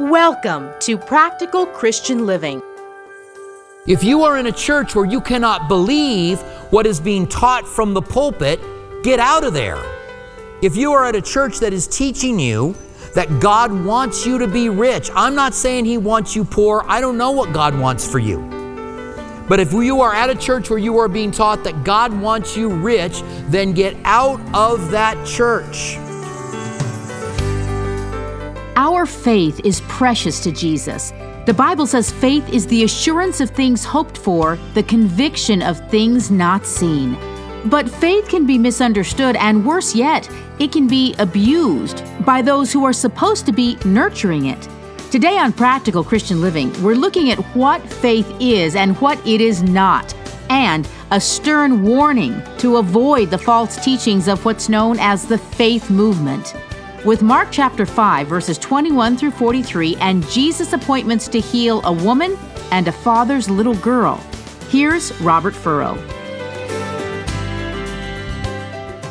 Welcome to Practical Christian Living. If you are in a church where you cannot believe what is being taught from the pulpit, get out of there. If you are at a church that is teaching you that God wants you to be rich, I'm not saying He wants you poor. I don't know what God wants for you. But if you are at a church where you are being taught that God wants you rich, then get out of that church. Our faith is precious to Jesus. The Bible says faith is the assurance of things hoped for, the conviction of things not seen. But faith can be misunderstood, and worse yet, it can be abused by those who are supposed to be nurturing it. Today on Practical Christian Living, we're looking at what faith is and what it is not, and a stern warning to avoid the false teachings of what's known as the faith movement with Mark chapter 5, verses 21 through 43, and Jesus' appointments to heal a woman and a father's little girl. Here's Robert Furrow.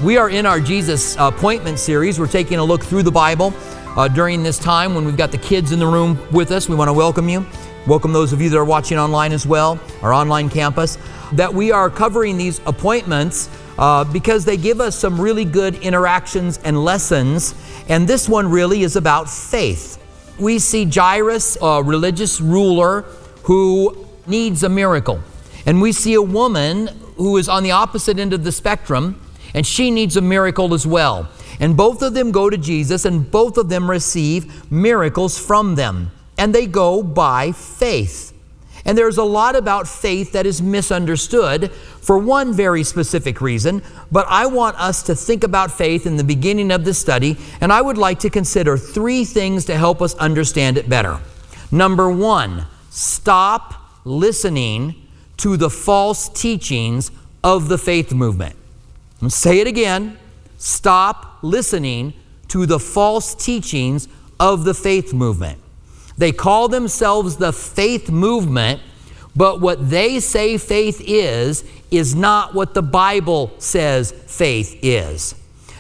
We are in our Jesus appointment series. We're taking a look through the Bible uh, during this time when we've got the kids in the room with us. We want to welcome you. Welcome those of you that are watching online as well, our online campus. That we are covering these appointments uh, because they give us some really good interactions and lessons. And this one really is about faith. We see Jairus, a religious ruler who needs a miracle. And we see a woman who is on the opposite end of the spectrum, and she needs a miracle as well. And both of them go to Jesus, and both of them receive miracles from them. And they go by faith. And there's a lot about faith that is misunderstood for one very specific reason, but I want us to think about faith in the beginning of this study, and I would like to consider three things to help us understand it better. Number one, stop listening to the false teachings of the faith movement. I'm say it again stop listening to the false teachings of the faith movement. They call themselves the faith movement, but what they say faith is, is not what the Bible says faith is.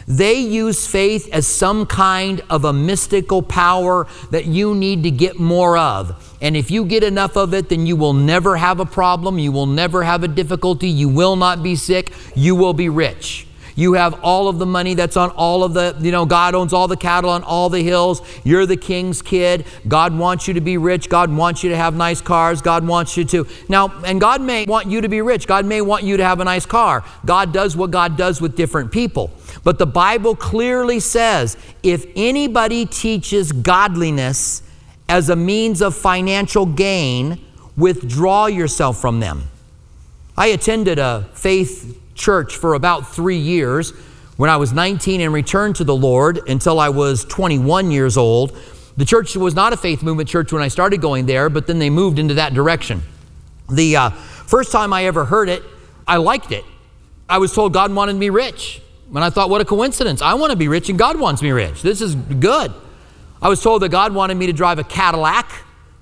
They use faith as some kind of a mystical power that you need to get more of. And if you get enough of it, then you will never have a problem. You will never have a difficulty. You will not be sick. You will be rich. You have all of the money that's on all of the, you know, God owns all the cattle on all the hills. You're the king's kid. God wants you to be rich. God wants you to have nice cars. God wants you to. Now, and God may want you to be rich. God may want you to have a nice car. God does what God does with different people. But the Bible clearly says if anybody teaches godliness as a means of financial gain, withdraw yourself from them. I attended a faith church for about three years when I was 19 and returned to the Lord until I was 21 years old. The church was not a faith movement church when I started going there, but then they moved into that direction. The uh, first time I ever heard it, I liked it. I was told God wanted me rich. And I thought, what a coincidence. I want to be rich and God wants me rich. This is good. I was told that God wanted me to drive a Cadillac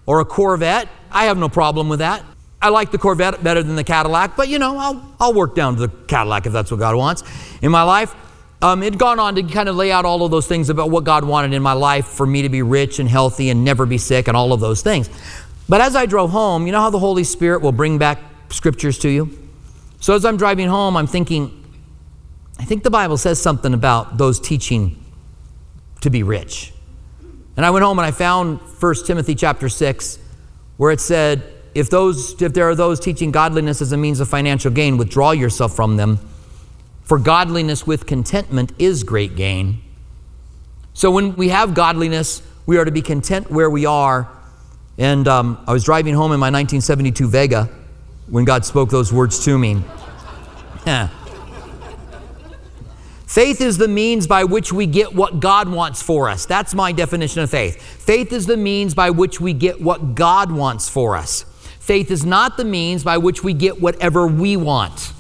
or a Corvette. I have no problem with that. I like the Corvette better than the Cadillac, but you know, I'll, I'll work down to the Cadillac if that's what God wants in my life. Um, it had gone on to kind of lay out all of those things about what God wanted in my life for me to be rich and healthy and never be sick and all of those things. But as I drove home, you know how the Holy Spirit will bring back scriptures to you? So as I'm driving home, I'm thinking, I think the Bible says something about those teaching to be rich. And I went home and I found 1 Timothy chapter 6, where it said, if, those, if there are those teaching godliness as a means of financial gain, withdraw yourself from them. For godliness with contentment is great gain. So when we have godliness, we are to be content where we are. And um, I was driving home in my 1972 Vega when God spoke those words to me. Faith is the means by which we get what God wants for us. That's my definition of faith. Faith is the means by which we get what God wants for us. Faith is not the means by which we get whatever we want.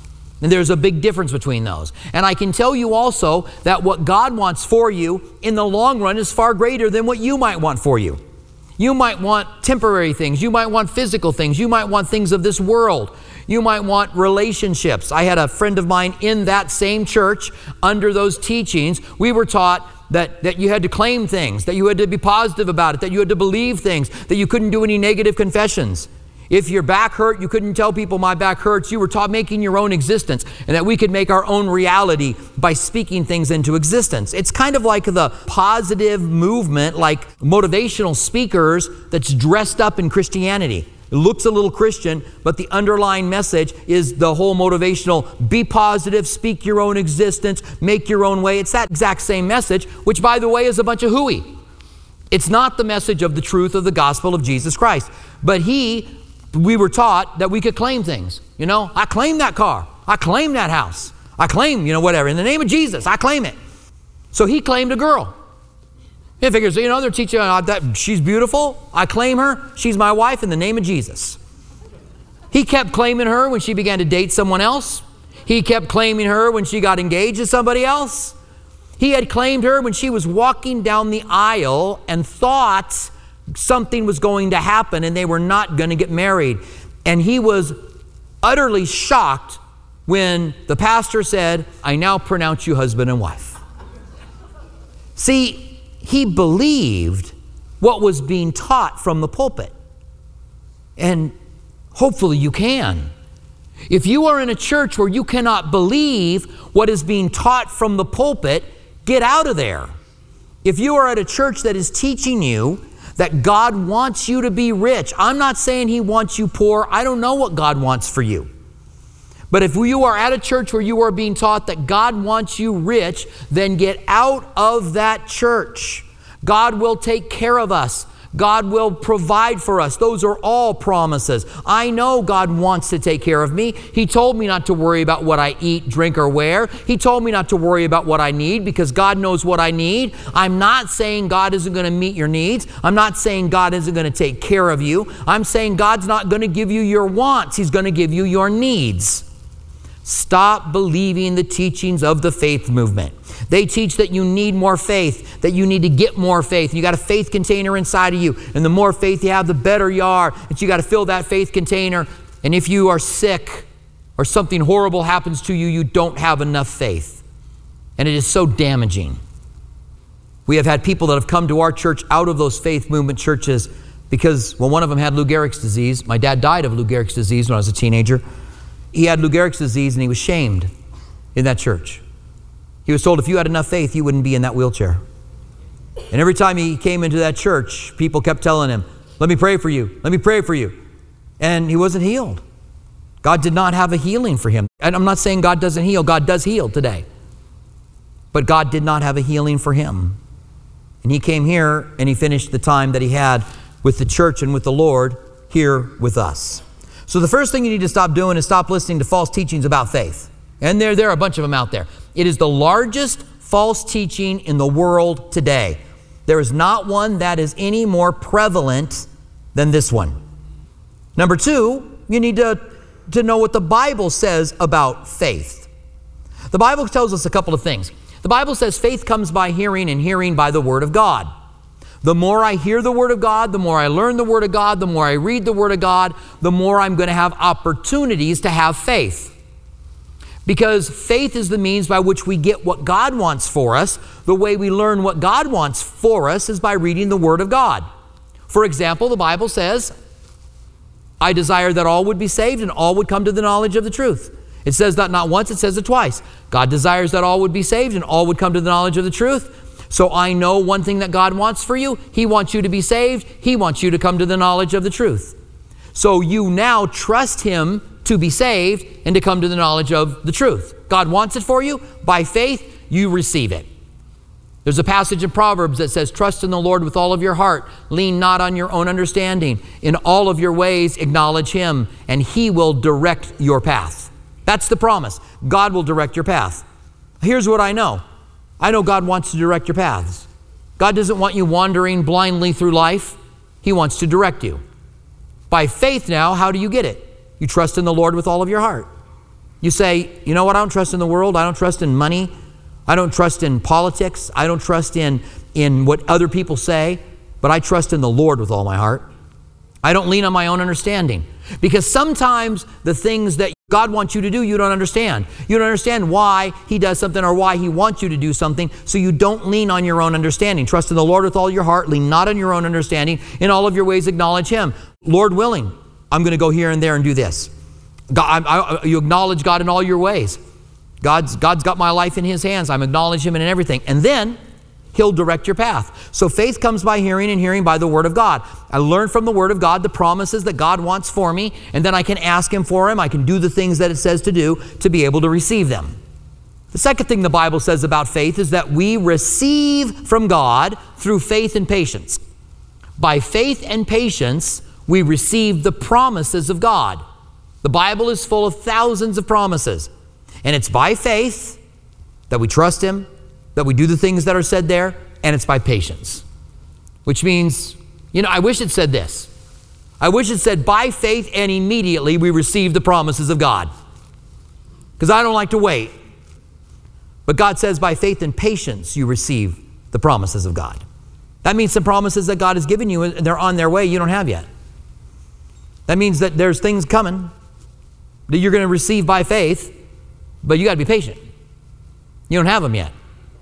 And there's a big difference between those. And I can tell you also that what God wants for you in the long run is far greater than what you might want for you. You might want temporary things. You might want physical things. You might want things of this world. You might want relationships. I had a friend of mine in that same church under those teachings. We were taught that, that you had to claim things, that you had to be positive about it, that you had to believe things, that you couldn't do any negative confessions. If your back hurt, you couldn't tell people my back hurts. You were taught making your own existence and that we could make our own reality by speaking things into existence. It's kind of like the positive movement, like motivational speakers that's dressed up in Christianity. It looks a little Christian, but the underlying message is the whole motivational be positive, speak your own existence, make your own way. It's that exact same message, which, by the way, is a bunch of hooey. It's not the message of the truth of the gospel of Jesus Christ. But he we were taught that we could claim things. You know, I claim that car. I claim that house. I claim, you know, whatever. In the name of Jesus, I claim it. So he claimed a girl. He figures, you know, they're teaching uh, that she's beautiful. I claim her. She's my wife in the name of Jesus. He kept claiming her when she began to date someone else. He kept claiming her when she got engaged to somebody else. He had claimed her when she was walking down the aisle and thought something was going to happen and they were not going to get married. And he was utterly shocked when the pastor said, I now pronounce you husband and wife. See, he believed what was being taught from the pulpit. And hopefully you can. If you are in a church where you cannot believe what is being taught from the pulpit, get out of there. If you are at a church that is teaching you that God wants you to be rich. I'm not saying He wants you poor. I don't know what God wants for you. But if you are at a church where you are being taught that God wants you rich, then get out of that church. God will take care of us. God will provide for us. Those are all promises. I know God wants to take care of me. He told me not to worry about what I eat, drink, or wear. He told me not to worry about what I need because God knows what I need. I'm not saying God isn't going to meet your needs. I'm not saying God isn't going to take care of you. I'm saying God's not going to give you your wants, He's going to give you your needs. Stop believing the teachings of the faith movement. They teach that you need more faith, that you need to get more faith. You got a faith container inside of you, and the more faith you have, the better you are. That you got to fill that faith container. And if you are sick or something horrible happens to you, you don't have enough faith. And it is so damaging. We have had people that have come to our church out of those faith movement churches because, well, one of them had Lou Gehrig's disease. My dad died of Lou Gehrig's disease when I was a teenager. He had Lou Gehrig's disease and he was shamed in that church. He was told if you had enough faith, you wouldn't be in that wheelchair. And every time he came into that church, people kept telling him, Let me pray for you. Let me pray for you. And he wasn't healed. God did not have a healing for him. And I'm not saying God doesn't heal, God does heal today. But God did not have a healing for him. And he came here and he finished the time that he had with the church and with the Lord here with us. So the first thing you need to stop doing is stop listening to false teachings about faith. And there, there are a bunch of them out there. It is the largest false teaching in the world today. There is not one that is any more prevalent than this one. Number two, you need to, to know what the Bible says about faith. The Bible tells us a couple of things. The Bible says faith comes by hearing, and hearing by the Word of God. The more I hear the Word of God, the more I learn the Word of God, the more I read the Word of God, the more I'm going to have opportunities to have faith. Because faith is the means by which we get what God wants for us. The way we learn what God wants for us is by reading the Word of God. For example, the Bible says, I desire that all would be saved and all would come to the knowledge of the truth. It says that not once, it says it twice. God desires that all would be saved and all would come to the knowledge of the truth. So I know one thing that God wants for you. He wants you to be saved, He wants you to come to the knowledge of the truth. So you now trust Him to be saved and to come to the knowledge of the truth. God wants it for you. By faith, you receive it. There's a passage in Proverbs that says, Trust in the Lord with all of your heart, lean not on your own understanding. In all of your ways, acknowledge Him, and He will direct your path. That's the promise. God will direct your path. Here's what I know I know God wants to direct your paths. God doesn't want you wandering blindly through life, He wants to direct you. By faith, now, how do you get it? You trust in the Lord with all of your heart. You say, you know what? I don't trust in the world. I don't trust in money. I don't trust in politics. I don't trust in, in what other people say, but I trust in the Lord with all my heart. I don't lean on my own understanding because sometimes the things that God wants you to do, you don't understand. You don't understand why He does something or why He wants you to do something, so you don't lean on your own understanding. Trust in the Lord with all your heart, lean not on your own understanding. In all of your ways, acknowledge Him. Lord willing, I'm going to go here and there and do this. God, I, I, you acknowledge God in all your ways. God's, God's got my life in His hands. I'm acknowledging Him in everything. And then He'll direct your path. So faith comes by hearing and hearing by the Word of God. I learn from the Word of God the promises that God wants for me, and then I can ask Him for them. I can do the things that it says to do to be able to receive them. The second thing the Bible says about faith is that we receive from God through faith and patience. By faith and patience, we receive the promises of God. The Bible is full of thousands of promises, and it's by faith that we trust Him, that we do the things that are said there, and it's by patience. Which means, you know, I wish it said this. I wish it said, by faith and immediately we receive the promises of God. Because I don't like to wait. But God says, by faith and patience you receive the promises of God. That means some promises that God has given you and they're on their way, you don't have yet. That means that there's things coming that you're going to receive by faith, but you got to be patient. You don't have them yet.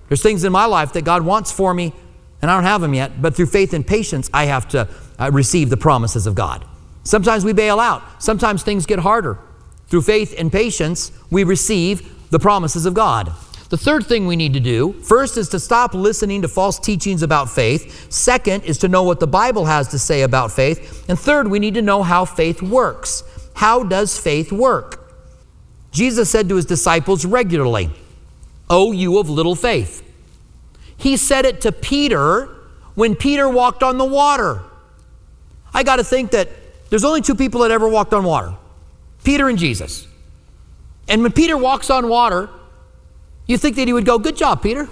There's things in my life that God wants for me, and I don't have them yet, but through faith and patience, I have to uh, receive the promises of God. Sometimes we bail out, sometimes things get harder. Through faith and patience, we receive the promises of God. The third thing we need to do first is to stop listening to false teachings about faith. Second is to know what the Bible has to say about faith. And third, we need to know how faith works. How does faith work? Jesus said to his disciples regularly, O you of little faith. He said it to Peter when Peter walked on the water. I got to think that there's only two people that ever walked on water Peter and Jesus. And when Peter walks on water, you think that he would go, Good job, Peter.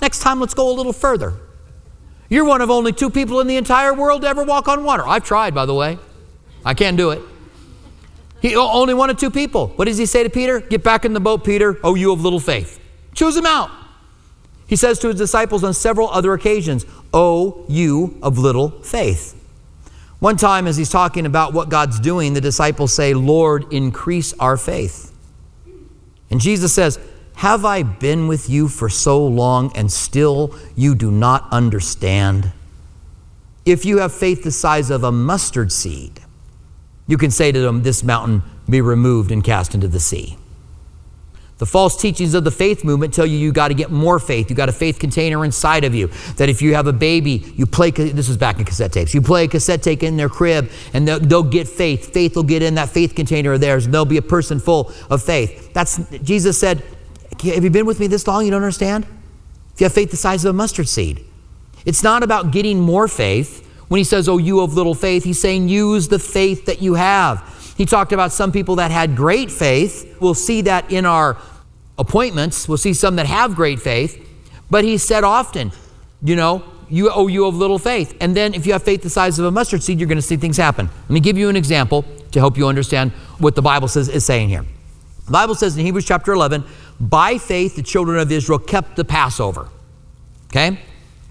Next time, let's go a little further. You're one of only two people in the entire world to ever walk on water. I've tried, by the way. I can't do it. He only one of two people. What does he say to Peter? Get back in the boat, Peter. Oh, you of little faith. Chews him out. He says to his disciples on several other occasions, Oh, you of little faith. One time, as he's talking about what God's doing, the disciples say, Lord, increase our faith. And Jesus says, Have I been with you for so long and still you do not understand? If you have faith the size of a mustard seed, you can say to them, This mountain be removed and cast into the sea. The false teachings of the faith movement tell you you got to get more faith. You got a faith container inside of you. That if you have a baby, you play, this is back in cassette tapes, you play a cassette tape in their crib and they'll, they'll get faith. Faith will get in that faith container of theirs and they'll be a person full of faith. That's, Jesus said, Have you been with me this long? You don't understand? If you have faith the size of a mustard seed, it's not about getting more faith. When he says, Oh, you of little faith, he's saying, Use the faith that you have. He talked about some people that had great faith. We'll see that in our appointments. We'll see some that have great faith. But he said often, you know, you owe you of little faith. And then if you have faith the size of a mustard seed, you're going to see things happen. Let me give you an example to help you understand what the Bible says is saying here. The Bible says in Hebrews chapter 11, by faith the children of Israel kept the Passover. Okay?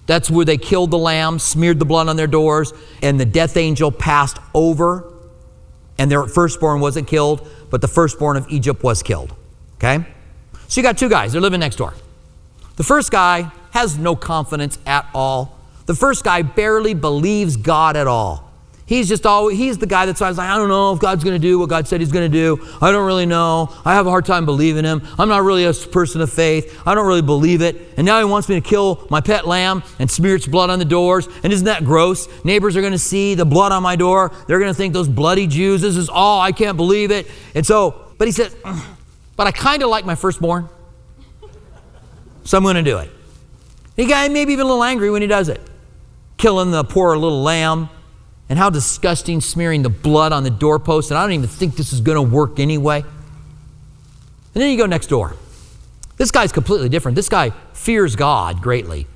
That's where they killed the lamb, smeared the blood on their doors, and the death angel passed over and their firstborn wasn't killed, but the firstborn of Egypt was killed. Okay? So you got two guys, they're living next door. The first guy has no confidence at all. The first guy barely believes God at all. He's just always, he's the guy that's always like, I don't know if God's going to do what God said he's going to do. I don't really know. I have a hard time believing him. I'm not really a person of faith. I don't really believe it. And now he wants me to kill my pet lamb and smear its blood on the doors. And isn't that gross? Neighbors are going to see the blood on my door. They're going to think those bloody Jews, this is all, I can't believe it. And so, but he said, but I kind of like my firstborn. So I'm going to do it. The guy may be even a little angry when he does it. Killing the poor little lamb and how disgusting smearing the blood on the doorpost, and I don't even think this is going to work anyway. And then you go next door. This guy's completely different. This guy fears God greatly.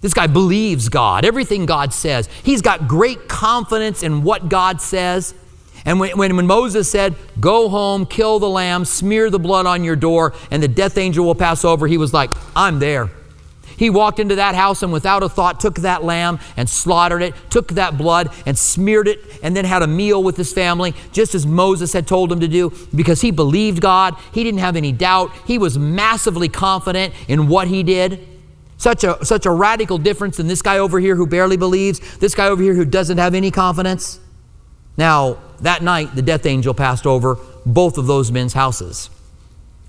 This guy believes God, everything God says. He's got great confidence in what God says. And when, when, when, Moses said, Go home, kill the lamb, smear the blood on your door, and the death angel will pass over, he was like, I'm there. He walked into that house and without a thought took that lamb and slaughtered it, took that blood and smeared it, and then had a meal with his family, just as Moses had told him to do, because he believed God. He didn't have any doubt. He was massively confident in what he did. Such a, such a radical difference than this guy over here who barely believes, this guy over here who doesn't have any confidence. Now, that night, the death angel passed over both of those men's houses.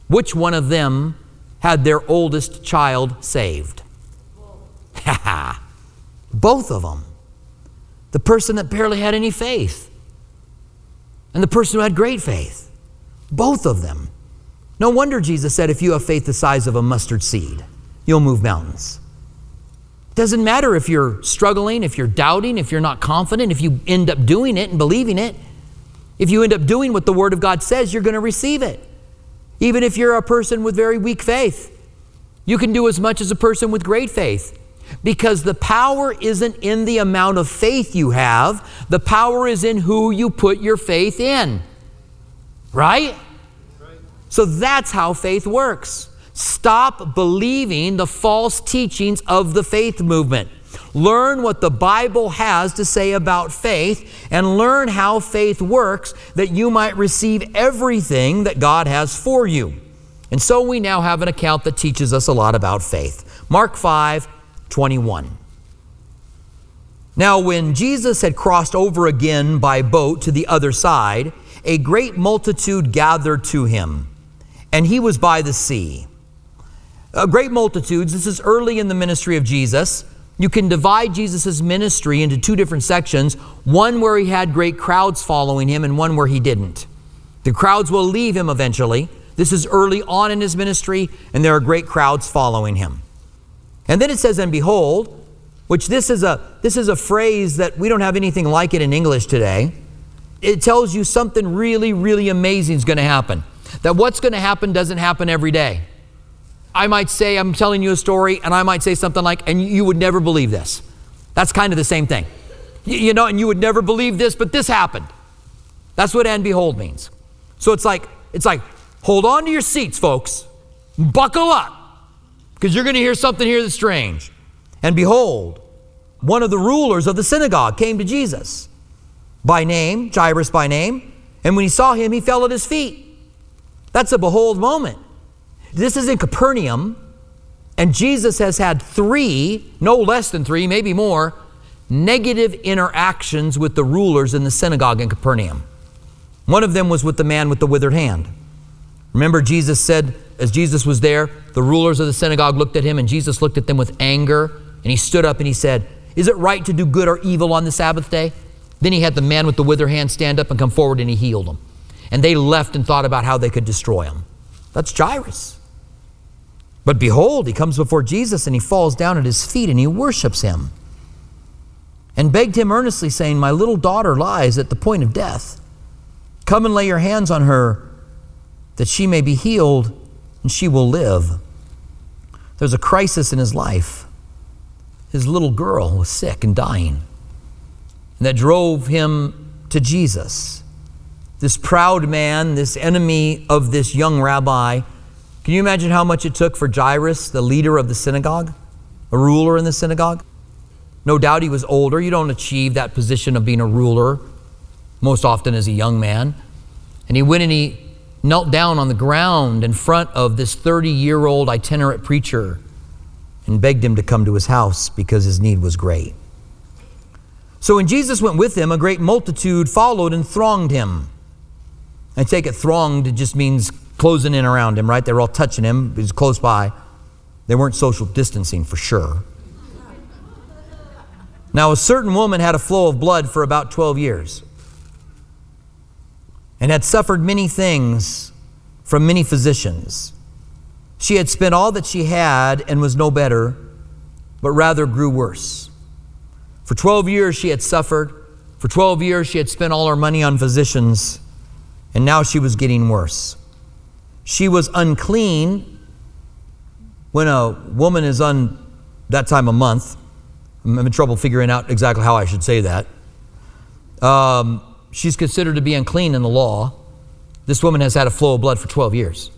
Which one of them had their oldest child saved? both of them. The person that barely had any faith, and the person who had great faith. Both of them. No wonder Jesus said, if you have faith the size of a mustard seed, you'll move mountains. Doesn't matter if you're struggling, if you're doubting, if you're not confident, if you end up doing it and believing it. If you end up doing what the Word of God says, you're going to receive it. Even if you're a person with very weak faith, you can do as much as a person with great faith. Because the power isn't in the amount of faith you have, the power is in who you put your faith in. Right? So that's how faith works. Stop believing the false teachings of the faith movement. Learn what the Bible has to say about faith and learn how faith works that you might receive everything that God has for you. And so we now have an account that teaches us a lot about faith. Mark 5 21. Now, when Jesus had crossed over again by boat to the other side, a great multitude gathered to him, and he was by the sea A great multitudes. This is early in the ministry of Jesus. You can divide Jesus' ministry into two different sections one where he had great crowds following him, and one where he didn't. The crowds will leave him eventually. This is early on in his ministry, and there are great crowds following him. And then it says, And behold, which this is a this is a phrase that we don't have anything like it in English today. It tells you something really, really amazing is going to happen. That what's going to happen doesn't happen every day. I might say, I'm telling you a story, and I might say something like, and you would never believe this. That's kind of the same thing. You know, and you would never believe this, but this happened. That's what and behold means. So it's like, it's like, hold on to your seats, folks. Buckle up, because you're going to hear something here that's strange. And behold, one of the rulers of the synagogue came to Jesus by name, Jairus by name, and when he saw him, he fell at his feet. That's a behold moment. This is in Capernaum, and Jesus has had three, no less than three, maybe more, negative interactions with the rulers in the synagogue in Capernaum. One of them was with the man with the withered hand. Remember, Jesus said, as Jesus was there, the rulers of the synagogue looked at him, and Jesus looked at them with anger, and he stood up and he said, Is it right to do good or evil on the Sabbath day? Then he had the man with the withered hand stand up and come forward, and he healed him. And they left and thought about how they could destroy him. That's Jairus. But behold, he comes before Jesus and he falls down at his feet and he worships him and begged him earnestly, saying, My little daughter lies at the point of death. Come and lay your hands on her that she may be healed and she will live. There's a crisis in his life. His little girl was sick and dying. And that drove him to Jesus. This proud man, this enemy of this young rabbi, can you imagine how much it took for Jairus, the leader of the synagogue, a ruler in the synagogue? No doubt he was older. You don't achieve that position of being a ruler most often as a young man. And he went and he knelt down on the ground in front of this 30 year old itinerant preacher and begged him to come to his house because his need was great. So when Jesus went with him, a great multitude followed and thronged him. I take it thronged, just means closing in around him, right? They were all touching him. He was close by. They weren't social distancing for sure. Now, a certain woman had a flow of blood for about 12 years and had suffered many things from many physicians. She had spent all that she had and was no better, but rather grew worse. For 12 years she had suffered. For 12 years she had spent all her money on physicians, and now she was getting worse. She was unclean when a woman is on that time of month. I'm having trouble figuring out exactly how I should say that. Um, she's considered to be unclean in the law. This woman has had a flow of blood for 12 years.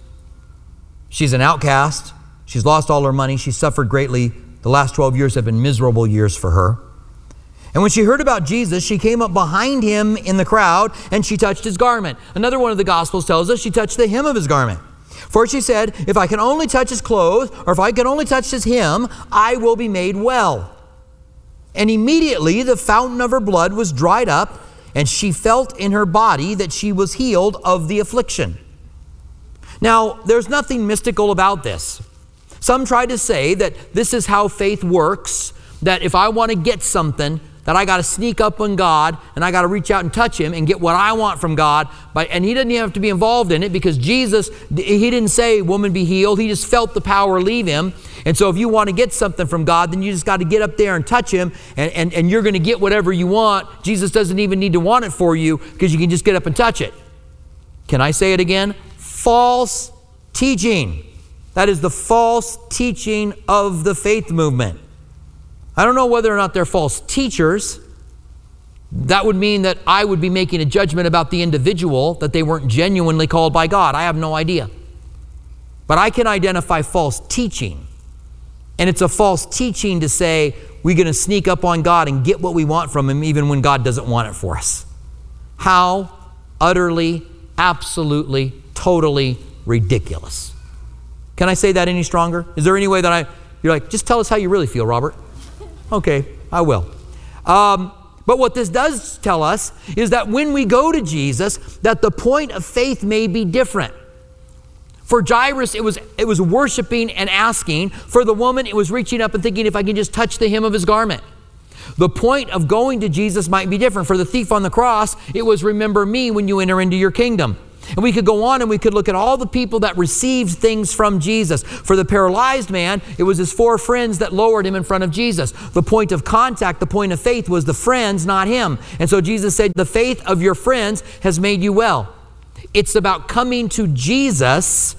She's an outcast. She's lost all her money. She suffered greatly. The last 12 years have been miserable years for her. And when she heard about Jesus, she came up behind him in the crowd and she touched his garment. Another one of the Gospels tells us she touched the hem of his garment. For she said, If I can only touch his clothes, or if I can only touch his hem, I will be made well. And immediately the fountain of her blood was dried up, and she felt in her body that she was healed of the affliction. Now, there's nothing mystical about this. Some try to say that this is how faith works, that if I want to get something, that I got to sneak up on God and I got to reach out and touch Him and get what I want from God. But, and He doesn't even have to be involved in it because Jesus, He didn't say, woman be healed. He just felt the power leave Him. And so if you want to get something from God, then you just got to get up there and touch Him and, and, and you're going to get whatever you want. Jesus doesn't even need to want it for you because you can just get up and touch it. Can I say it again? False teaching. That is the false teaching of the faith movement. I don't know whether or not they're false teachers. That would mean that I would be making a judgment about the individual that they weren't genuinely called by God. I have no idea. But I can identify false teaching. And it's a false teaching to say we're going to sneak up on God and get what we want from Him even when God doesn't want it for us. How utterly, absolutely, totally ridiculous. Can I say that any stronger? Is there any way that I, you're like, just tell us how you really feel, Robert? Okay, I will. Um, but what this does tell us is that when we go to Jesus, that the point of faith may be different. For Jairus, it was, it was worshiping and asking. For the woman, it was reaching up and thinking, if I can just touch the hem of his garment. The point of going to Jesus might be different. For the thief on the cross, it was remember me when you enter into your kingdom. And we could go on and we could look at all the people that received things from Jesus. For the paralyzed man, it was his four friends that lowered him in front of Jesus. The point of contact, the point of faith was the friends, not him. And so Jesus said, The faith of your friends has made you well. It's about coming to Jesus.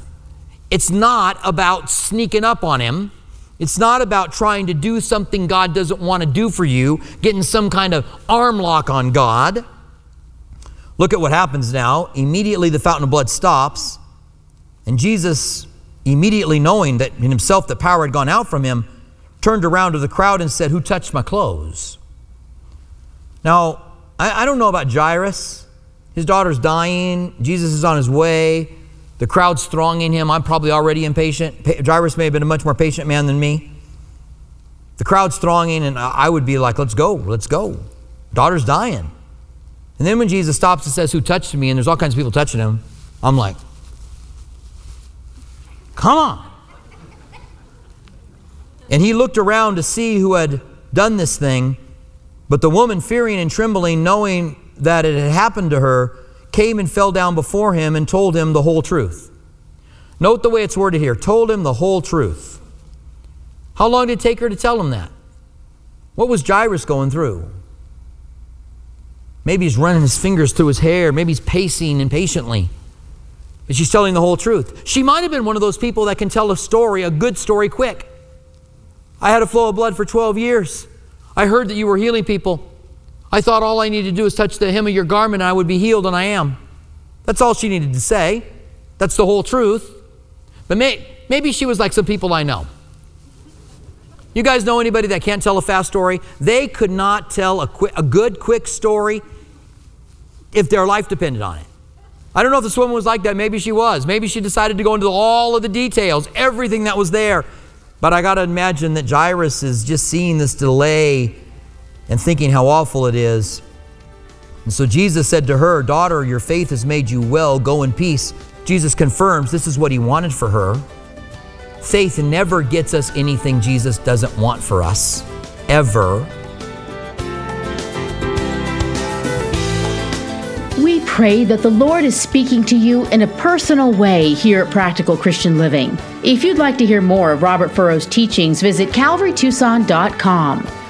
It's not about sneaking up on him. It's not about trying to do something God doesn't want to do for you, getting some kind of arm lock on God. Look at what happens now. Immediately the fountain of blood stops, and Jesus, immediately knowing that in himself the power had gone out from him, turned around to the crowd and said, Who touched my clothes? Now, I, I don't know about Jairus. His daughter's dying. Jesus is on his way. The crowd's thronging him. I'm probably already impatient. Jairus may have been a much more patient man than me. The crowd's thronging, and I would be like, Let's go, let's go. Daughter's dying. And then when Jesus stops and says, Who touched me? and there's all kinds of people touching him, I'm like, Come on. And he looked around to see who had done this thing. But the woman, fearing and trembling, knowing that it had happened to her, came and fell down before him and told him the whole truth. Note the way it's worded here told him the whole truth. How long did it take her to tell him that? What was Jairus going through? Maybe he's running his fingers through his hair. Maybe he's pacing impatiently. But she's telling the whole truth. She might have been one of those people that can tell a story, a good story, quick. I had a flow of blood for 12 years. I heard that you were healing people. I thought all I needed to do is touch the hem of your garment and I would be healed, and I am. That's all she needed to say. That's the whole truth. But may, maybe she was like some people I know. You guys know anybody that can't tell a fast story? They could not tell a, quick, a good, quick story if their life depended on it. I don't know if this woman was like that. Maybe she was. Maybe she decided to go into all of the details, everything that was there. But I got to imagine that Jairus is just seeing this delay and thinking how awful it is. And so Jesus said to her, Daughter, your faith has made you well. Go in peace. Jesus confirms this is what he wanted for her. Faith never gets us anything Jesus doesn't want for us, ever. Pray that the Lord is speaking to you in a personal way here at Practical Christian Living. If you'd like to hear more of Robert Furrow's teachings, visit calvarytucson.com.